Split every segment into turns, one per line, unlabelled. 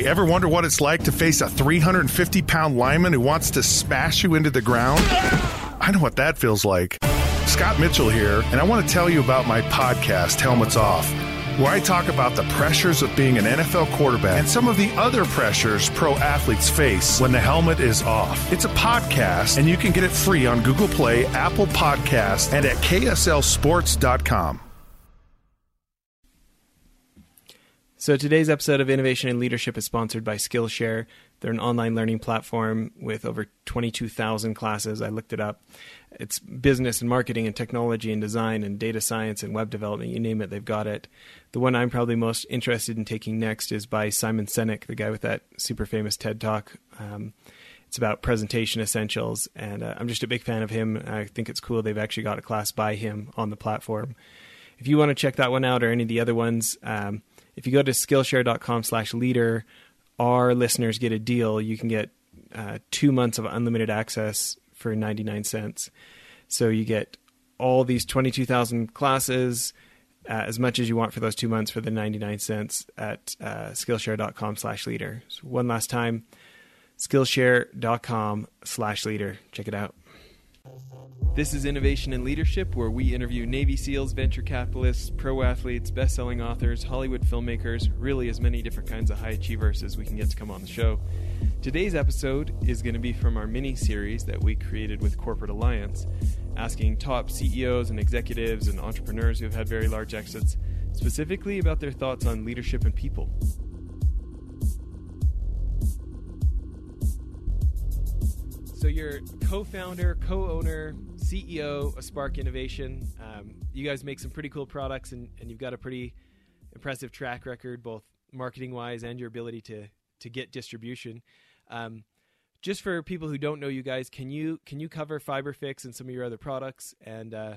Ever wonder what it's like to face a 350 pound lineman who wants to smash you into the ground? I know what that feels like. Scott Mitchell here, and I want to tell you about my podcast, Helmets Off, where I talk about the pressures of being an NFL quarterback and some of the other pressures pro athletes face when the helmet is off. It's a podcast, and you can get it free on Google Play, Apple Podcasts, and at KSLSports.com.
So today's episode of Innovation and Leadership is sponsored by Skillshare. They're an online learning platform with over 22,000 classes. I looked it up. It's business and marketing and technology and design and data science and web development. You name it, they've got it. The one I'm probably most interested in taking next is by Simon Sinek, the guy with that super famous TED Talk. Um, it's about presentation essentials, and uh, I'm just a big fan of him. I think it's cool they've actually got a class by him on the platform. If you want to check that one out or any of the other ones, um, if you go to skillshare.com slash leader, our listeners get a deal. You can get uh, two months of unlimited access for 99 cents. So you get all these 22,000 classes, uh, as much as you want for those two months for the 99 cents at uh, skillshare.com slash leader. So one last time, skillshare.com slash leader. Check it out. This is Innovation and Leadership, where we interview Navy SEALs, venture capitalists, pro athletes, best selling authors, Hollywood filmmakers, really as many different kinds of high achievers as we can get to come on the show. Today's episode is going to be from our mini series that we created with Corporate Alliance, asking top CEOs and executives and entrepreneurs who have had very large exits specifically about their thoughts on leadership and people. So you're co-founder, co-owner, CEO of Spark Innovation. Um, you guys make some pretty cool products, and, and you've got a pretty impressive track record, both marketing-wise and your ability to to get distribution. Um, just for people who don't know you guys, can you can you cover FiberFix and some of your other products, and uh,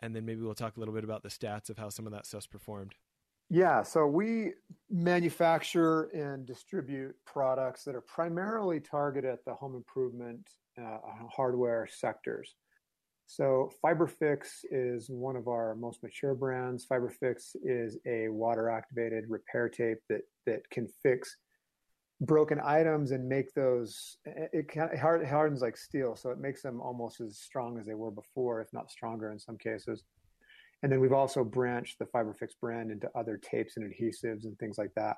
and then maybe we'll talk a little bit about the stats of how some of that stuff's performed.
Yeah, so we manufacture and distribute products that are primarily targeted at the home improvement uh, hardware sectors. So FiberFix is one of our most mature brands. FiberFix is a water activated repair tape that that can fix broken items and make those it, it hardens like steel so it makes them almost as strong as they were before if not stronger in some cases and then we've also branched the FiberFix brand into other tapes and adhesives and things like that.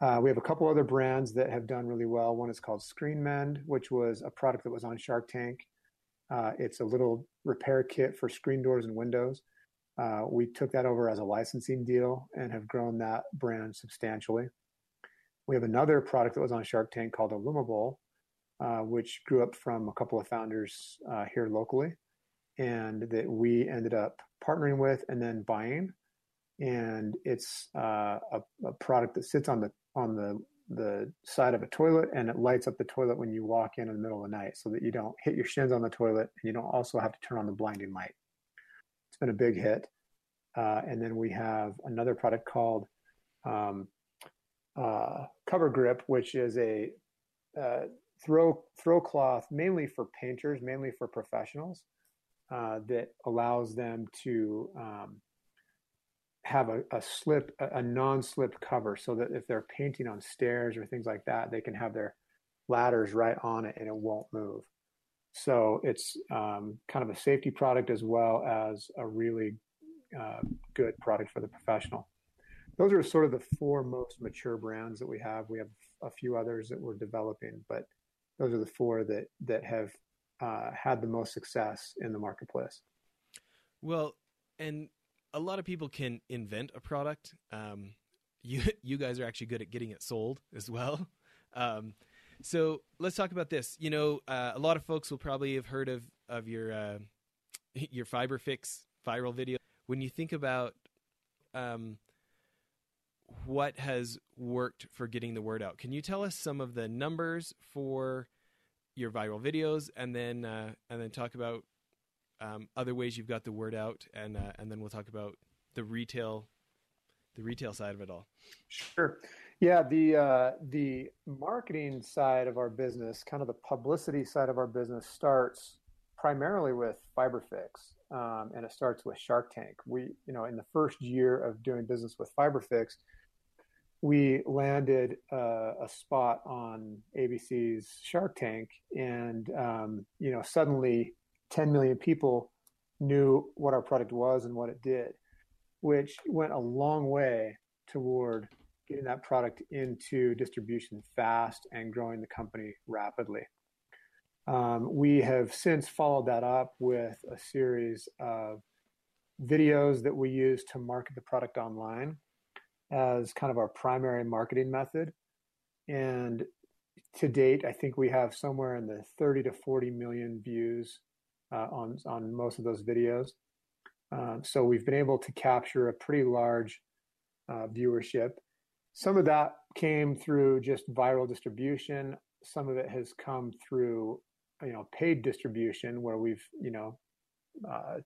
Uh, we have a couple other brands that have done really well. One is called ScreenMend, which was a product that was on Shark Tank. Uh, it's a little repair kit for screen doors and windows. Uh, we took that over as a licensing deal and have grown that brand substantially. We have another product that was on Shark Tank called IllumiBowl, uh, which grew up from a couple of founders uh, here locally and that we ended up partnering with and then buying. And it's uh, a, a, product that sits on the on the the side of a toilet and it lights up the toilet when you walk in in the middle of the night, so that you don't hit your shins on the toilet and you don't also have to turn on the blinding light. It's been a big hit. Uh, and then we have another product called um, uh, Cover Grip, which is a uh, throw throw cloth mainly for painters, mainly for professionals uh, that allows them to um, have a, a slip, a, a, non-slip cover, so that if they're painting on stairs or things like that, they can have their ladders right on it and it won't move. So it's um, kind of a safety product as well as a really uh, good product for the professional. Those are sort of the four most mature brands that we have. We have a few others that we're developing, but those are the four that that have uh, had the most success in the marketplace.
Well, and a lot of people can invent a product. Um, you you guys are actually good at getting it sold as well. Um, so let's talk about this. You know, uh, a lot of folks will probably have heard of of your uh, your FiberFix viral video. When you think about um, what has worked for getting the word out, can you tell us some of the numbers for your viral videos, and then uh, and then talk about um, other ways you've got the word out, and uh, and then we'll talk about the retail, the retail side of it all.
Sure. Yeah, the uh, the marketing side of our business, kind of the publicity side of our business, starts primarily with FiberFix, um, and it starts with Shark Tank. We, you know, in the first year of doing business with FiberFix, we landed uh, a spot on ABC's Shark Tank, and um, you know, suddenly 10 million people knew what our product was and what it did, which went a long way toward getting that product into distribution fast and growing the company rapidly. Um, we have since followed that up with a series of videos that we use to market the product online as kind of our primary marketing method. And to date, I think we have somewhere in the 30 to 40 million views uh, on on most of those videos. Um, so we've been able to capture a pretty large uh, viewership. Some of that came through just viral distribution. Some of it has come through, you know, paid distribution where we've, you know, uh,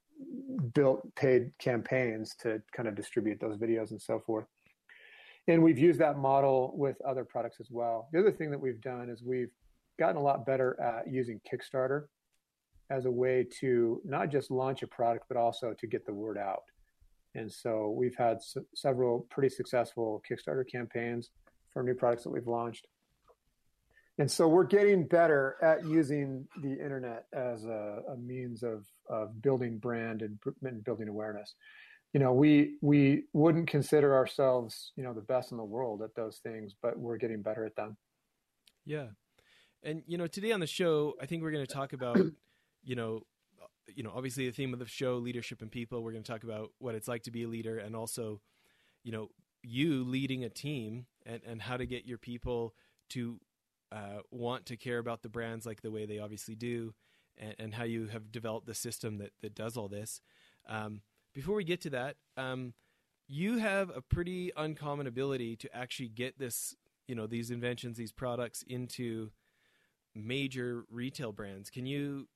built paid campaigns to kind of distribute those videos and so forth and we've used that model with other products as well. The other thing that we've done is we've gotten a lot better at using Kickstarter as a way to not just launch a product, but also to get the word out. And so we've had s- several pretty successful Kickstarter campaigns for new products that we've launched. And so we're getting better at using the internet as a, a means of, of building brand and, and building awareness you know we we wouldn't consider ourselves you know the best in the world at those things but we're getting better at them
yeah and you know today on the show i think we're going to talk about you know you know obviously the theme of the show leadership and people we're going to talk about what it's like to be a leader and also you know you leading a team and and how to get your people to uh, want to care about the brands like the way they obviously do and, and how you have developed the system that that does all this um, before we get to that, um, you have a pretty uncommon ability to actually get this, you know, these inventions, these products into major retail brands. Can you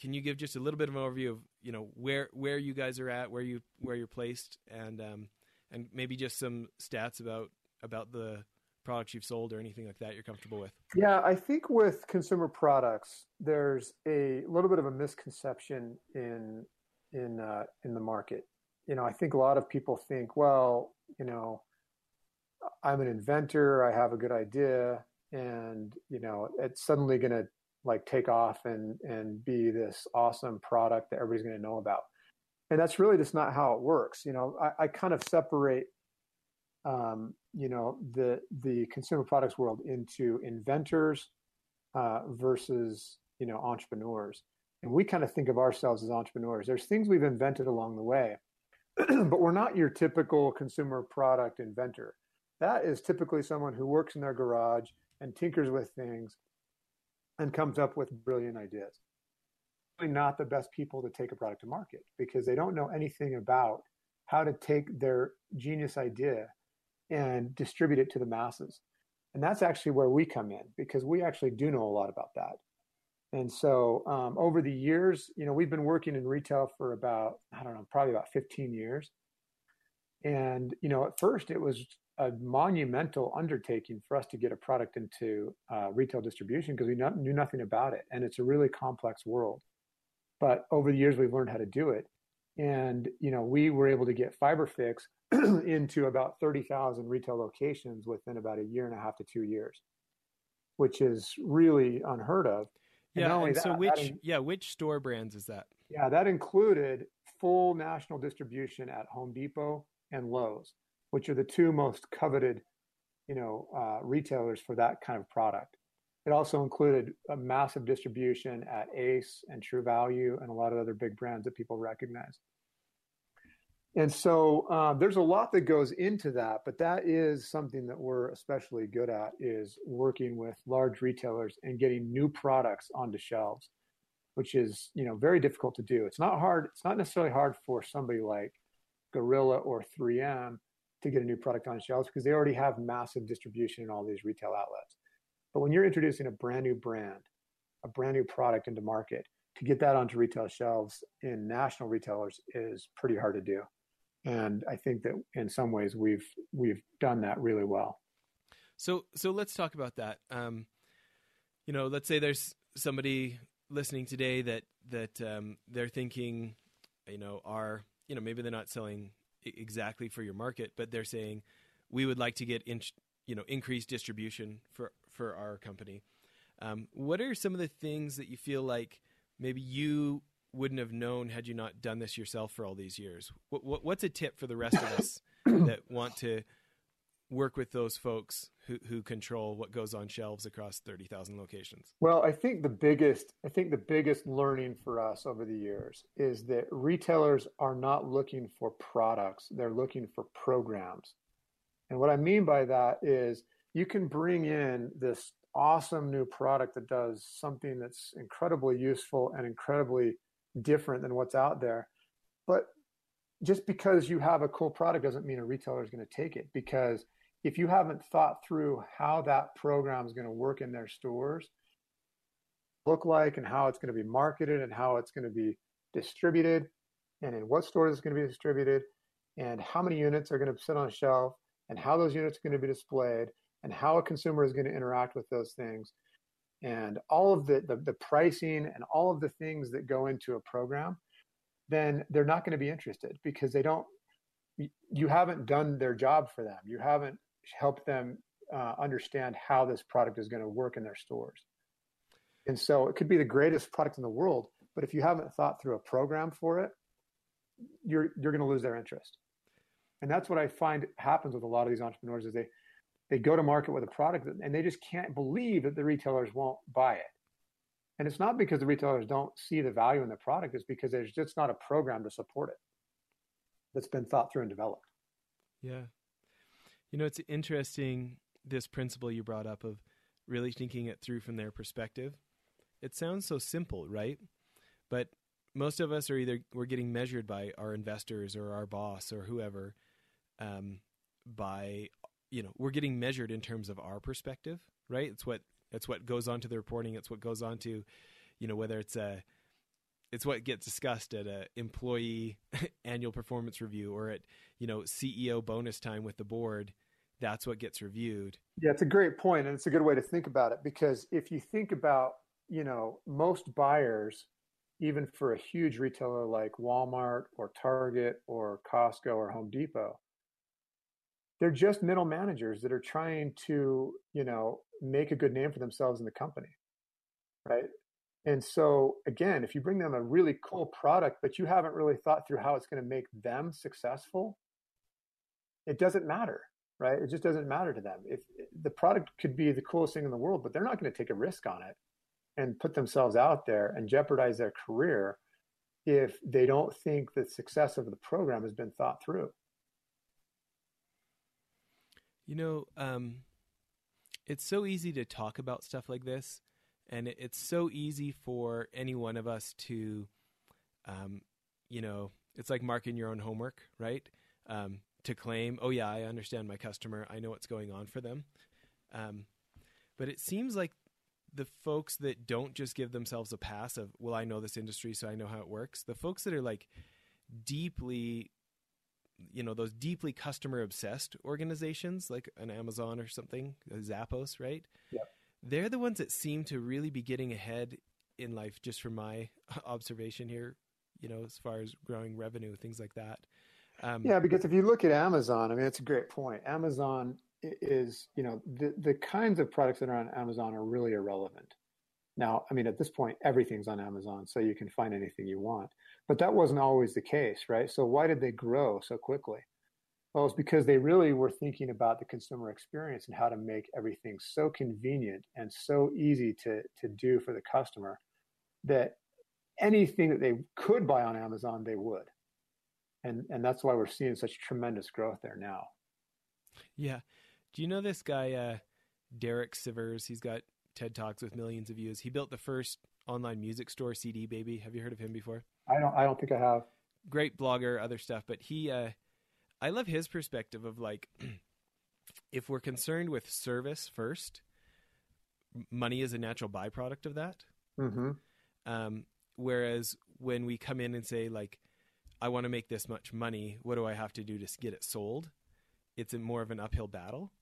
can you give just a little bit of an overview of you know where where you guys are at, where you where you're placed, and um, and maybe just some stats about about the products you've sold or anything like that you're comfortable with?
Yeah, I think with consumer products, there's a little bit of a misconception in in uh, in the market. You know, I think a lot of people think, well, you know, I'm an inventor, I have a good idea, and you know, it's suddenly going to like take off and and be this awesome product that everybody's going to know about. And that's really just not how it works. You know, I, I kind of separate, um, you know, the the consumer products world into inventors uh, versus you know entrepreneurs. And we kind of think of ourselves as entrepreneurs. There's things we've invented along the way, but we're not your typical consumer product inventor. That is typically someone who works in their garage and tinkers with things and comes up with brilliant ideas. Not the best people to take a product to market because they don't know anything about how to take their genius idea and distribute it to the masses. And that's actually where we come in because we actually do know a lot about that. And so um, over the years, you know, we've been working in retail for about, I don't know, probably about 15 years. And, you know, at first it was a monumental undertaking for us to get a product into uh, retail distribution because we not, knew nothing about it. And it's a really complex world. But over the years, we've learned how to do it. And, you know, we were able to get FiberFix into about 30,000 retail locations within about a year and a half to two years, which is really unheard of.
Yeah. And, and that, so which in, yeah which store brands is that?
Yeah, that included full national distribution at Home Depot and Lowe's, which are the two most coveted, you know, uh, retailers for that kind of product. It also included a massive distribution at Ace and True Value and a lot of other big brands that people recognize. And so um, there's a lot that goes into that, but that is something that we're especially good at is working with large retailers and getting new products onto shelves, which is you know very difficult to do. It's not hard. It's not necessarily hard for somebody like Gorilla or 3M to get a new product on shelves because they already have massive distribution in all these retail outlets. But when you're introducing a brand new brand, a brand new product into market, to get that onto retail shelves in national retailers is pretty hard to do and I think that in some ways we've we've done that really well.
So so let's talk about that. Um, you know, let's say there's somebody listening today that that um, they're thinking, you know, are you know maybe they're not selling exactly for your market, but they're saying, we would like to get in, you know increased distribution for for our company. Um, what are some of the things that you feel like maybe you wouldn't have known had you not done this yourself for all these years? What, what, what's a tip for the rest of us that want to work with those folks who, who control what goes on shelves across 30,000 locations?
Well, I think the biggest I think the biggest learning for us over the years is that retailers are not looking for products, they're looking for programs. And what I mean by that is you can bring in this awesome new product that does something that's incredibly useful and incredibly different than what's out there. But just because you have a cool product doesn't mean a retailer is going to take it because if you haven't thought through how that program is going to work in their stores look like and how it's going to be marketed and how it's going to be distributed and in what stores it's going to be distributed and how many units are going to sit on a shelf and how those units are going to be displayed and how a consumer is going to interact with those things and all of the, the, the pricing and all of the things that go into a program then they're not going to be interested because they don't you haven't done their job for them. You haven't helped them uh, understand how this product is going to work in their stores and so it could be the greatest product in the world but if you haven't thought through a program for it you're you're going to lose their interest and that's what i find happens with a lot of these entrepreneurs is they they go to market with a product and they just can't believe that the retailers won't buy it. And it's not because the retailers don't see the value in the product, it's because there's just not a program to support it that's been thought through and developed.
Yeah. You know, it's interesting this principle you brought up of really thinking it through from their perspective. It sounds so simple, right? But most of us are either we're getting measured by our investors or our boss or whoever um, by you know we're getting measured in terms of our perspective right it's what it's what goes on to the reporting it's what goes on to you know whether it's a it's what gets discussed at a employee annual performance review or at you know ceo bonus time with the board. That's what gets reviewed.
Yeah it's a great point and it's a good way to think about it because if you think about you know most buyers even for a huge retailer like walmart or target or costco or home depot they're just middle managers that are trying to you know make a good name for themselves in the company right and so again if you bring them a really cool product but you haven't really thought through how it's going to make them successful it doesn't matter right? It just doesn't matter to them. If the product could be the coolest thing in the world but they're not going to take a risk on it and put themselves out there and jeopardize their career if they don't think the success of the program has been thought through.
You know, um, it's so easy to talk about stuff like this, and it's so easy for any one of us to, um, you know, it's like marking your own homework, right? Um, to claim, oh yeah, I understand my customer, I know what's going on for them. Um, but it seems like the folks that don't just give themselves a pass of, well, I know this industry, so I know how it works. The folks that are like deeply you know those deeply customer obsessed organizations like an Amazon or something, Zappos, right?
Yep.
They're the ones that seem to really be getting ahead in life, just from my observation here. You know, as far as growing revenue, things like that.
Um, yeah, because if you look at Amazon, I mean, it's a great point. Amazon is, you know, the the kinds of products that are on Amazon are really irrelevant. Now, I mean, at this point, everything's on Amazon, so you can find anything you want. But that wasn't always the case, right? So why did they grow so quickly? Well, it's because they really were thinking about the consumer experience and how to make everything so convenient and so easy to, to do for the customer that anything that they could buy on Amazon, they would. And, and that's why we're seeing such tremendous growth there now.
Yeah. Do you know this guy, uh, Derek Sivers? He's got TED Talks with millions of views. He built the first online music store, CD Baby. Have you heard of him before?
I don't. I don't think I have.
Great blogger, other stuff, but he. Uh, I love his perspective of like, if we're concerned with service first, money is a natural byproduct of that.
Mm-hmm.
Um, whereas when we come in and say like, I want to make this much money, what do I have to do to get it sold? It's a more of an uphill battle.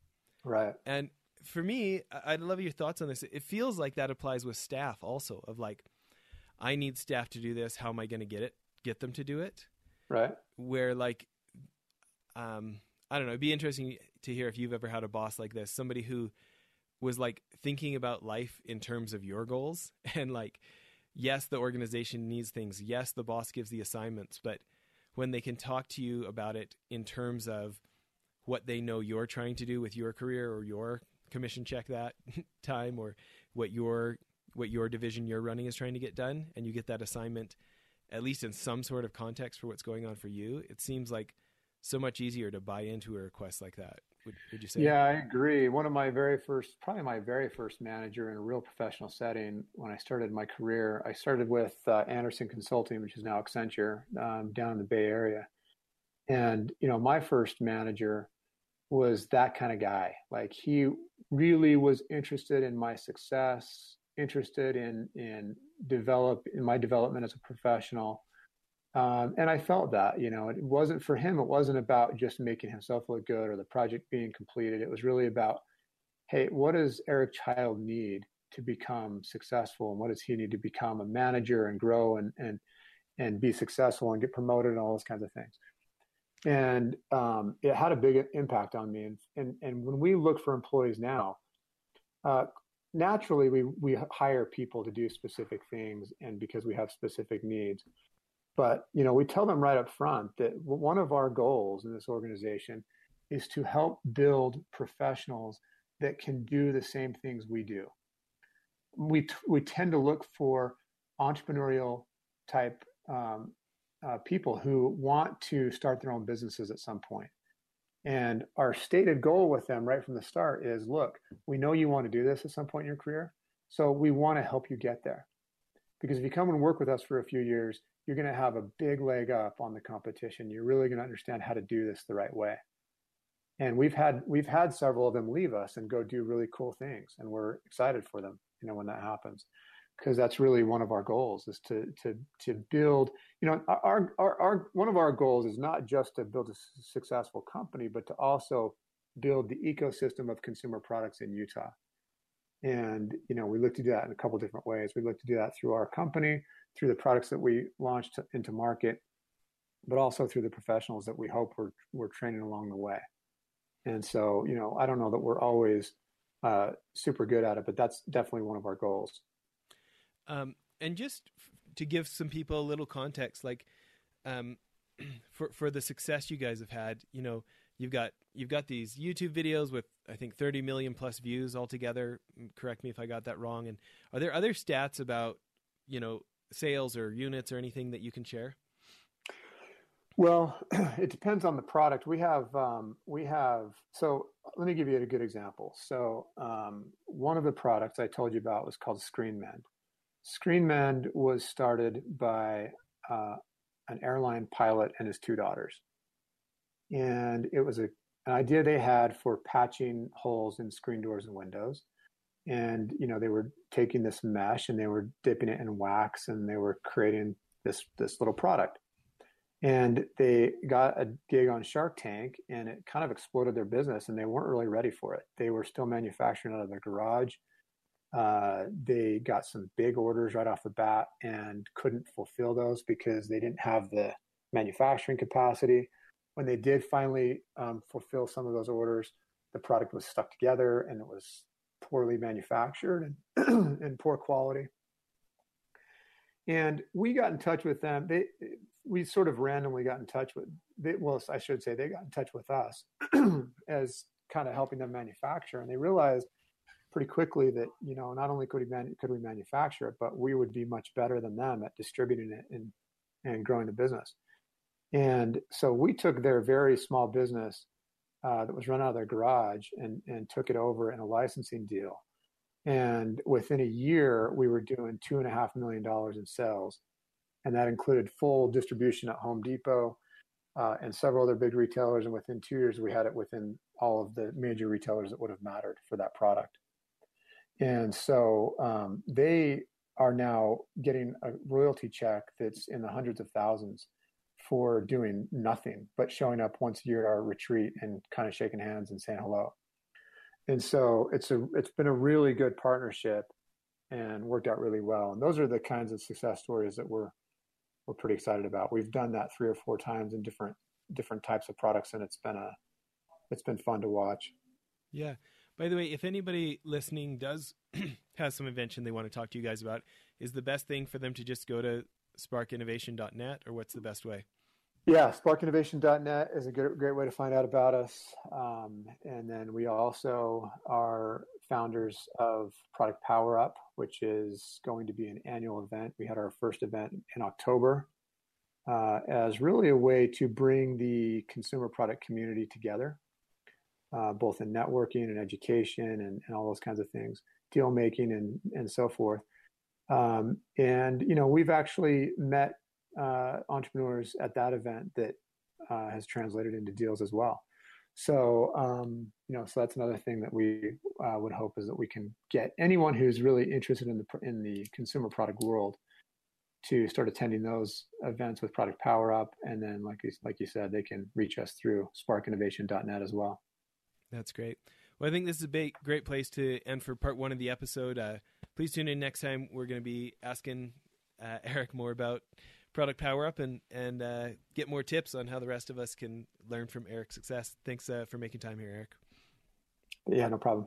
Right.
And for me, I'd love your thoughts on this. It feels like that applies with staff also of like, I need staff to do this. How am I going to get it? Get them to do it.
Right.
Where like, um, I don't know. It'd be interesting to hear if you've ever had a boss like this, somebody who was like thinking about life in terms of your goals and like, yes, the organization needs things. Yes, the boss gives the assignments, but when they can talk to you about it in terms of what they know you're trying to do with your career or your commission check that time or what your what your division you're running is trying to get done and you get that assignment at least in some sort of context for what's going on for you it seems like so much easier to buy into a request like that would, would you say?
Yeah i agree. One of my very first probably my very first manager in a real professional setting when i started my career i started with uh, andersen consulting which is now accenture um, down in the bay area. And you know my first manager was that kind of guy. Like he really was interested in my success interested in in develop in my development as a professional um, and I felt that, you know, it wasn't for him. It wasn't about just making himself look good or the project being completed. It was really about, hey, what does Eric Child need to become successful, and what does he need to become a manager and grow and and and be successful and get promoted and all those kinds of things. And um, it had a big impact on me. And and and when we look for employees now, uh, naturally we we hire people to do specific things, and because we have specific needs. But you know, we tell them right up front that one of our goals in this organization is to help build professionals that can do the same things we do. We t- we tend to look for entrepreneurial type um, uh, people who want to start their own businesses at some point. And our stated goal with them right from the start is look, we know you want to do this at some point in your career. So we want to help you get there. Because if you come and work with us for a few years, you're going to have a big leg up on the competition. You're really going to understand how to do this the right way. And we've had we've had several of them leave us and go do really cool things, and we're excited for them. You know when that happens, because that's really one of our goals is to to to build. You know, our our, our one of our goals is not just to build a successful company, but to also build the ecosystem of consumer products in Utah. And you know, we look to do that in a couple different ways. We look to do that through our company through the products that we launched into market, but also through the professionals that we hope we're, we're training along the way. And so, you know, I don't know that we're always uh, super good at it, but that's definitely one of our goals.
Um, and just to give some people a little context, like um, for for the success you guys have had, you know, you've got you've got these YouTube videos with I think 30 million plus views altogether. Correct me if I got that wrong. And are there other stats about you know sales or units or anything that you can share?
Well, it depends on the product. We have um, we have so let me give you a good example. So um, one of the products I told you about was called ScreenMend. ScreenMend was started by uh, an airline pilot and his two daughters, and it was a, an idea they had for patching holes in screen doors and windows. And you know they were taking this mesh and they were dipping it in wax and they were creating this this little product. And they got a gig on shark tank and it kind of exploded their business and they weren't really ready for it. They were still manufacturing out of their garage. Uh, they got some big orders right off the bat and couldn't fulfill those because they didn't have the manufacturing capacity when they did finally um, fulfill some of those orders the product was stuck together and it was poorly manufactured and, and poor quality. And we got in touch with them. They, we sort of randomly got in touch with, they, well, I should say they got in touch with us as kind of helping them manufacture. And they realized pretty quickly that, you know, not only could we, man, could we manufacture it, but we would be much better than them at distributing it and, and growing the business. And so we took their very small business uh, that was run out of their garage and, and took it over in a licensing deal. And within a year, we were doing two and a half million dollars in sales. And that included full distribution at Home Depot uh, and several other big retailers. And within two years, we had it within all of the major retailers that would have mattered for that product. And so um, they are now getting a royalty check that's in the hundreds of thousands for doing nothing but showing up once a year at our retreat and kind of shaking hands and saying hello. And so it's a it's been a really good partnership and worked out really well. And those are the kinds of success stories that we're we're pretty excited about. We've done that three or four times in different different types of products, and it's been a it's been fun to watch.
Yeah. By the way, if anybody listening does has some invention they want to talk to you guys about, is the best thing for them to just go to sparkinnovation.net or what's the best way?
Yeah, sparkinnovation.net is a good, great way to find out about us. Um, and then we also are founders of Product Power Up, which is going to be an annual event. We had our first event in October uh, as really a way to bring the consumer product community together, uh, both in networking and education and, and, all those kinds of things, deal making and, and so forth. Um, and, you know, we've actually met uh, entrepreneurs at that event that uh, has translated into deals as well. So, um, you know, so that's another thing that we uh, would hope is that we can get anyone who's really interested in the in the consumer product world to start attending those events with Product Power Up, and then, like you, like you said, they can reach us through sparkinnovation.net as well.
That's great. Well, I think this is a big, great place to end for part one of the episode. Uh, please tune in next time. We're going to be asking uh, Eric more about Product Power Up and and uh, get more tips on how the rest of us can learn from Eric's success. Thanks uh, for making time here, Eric.
Yeah, no problem.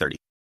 3030.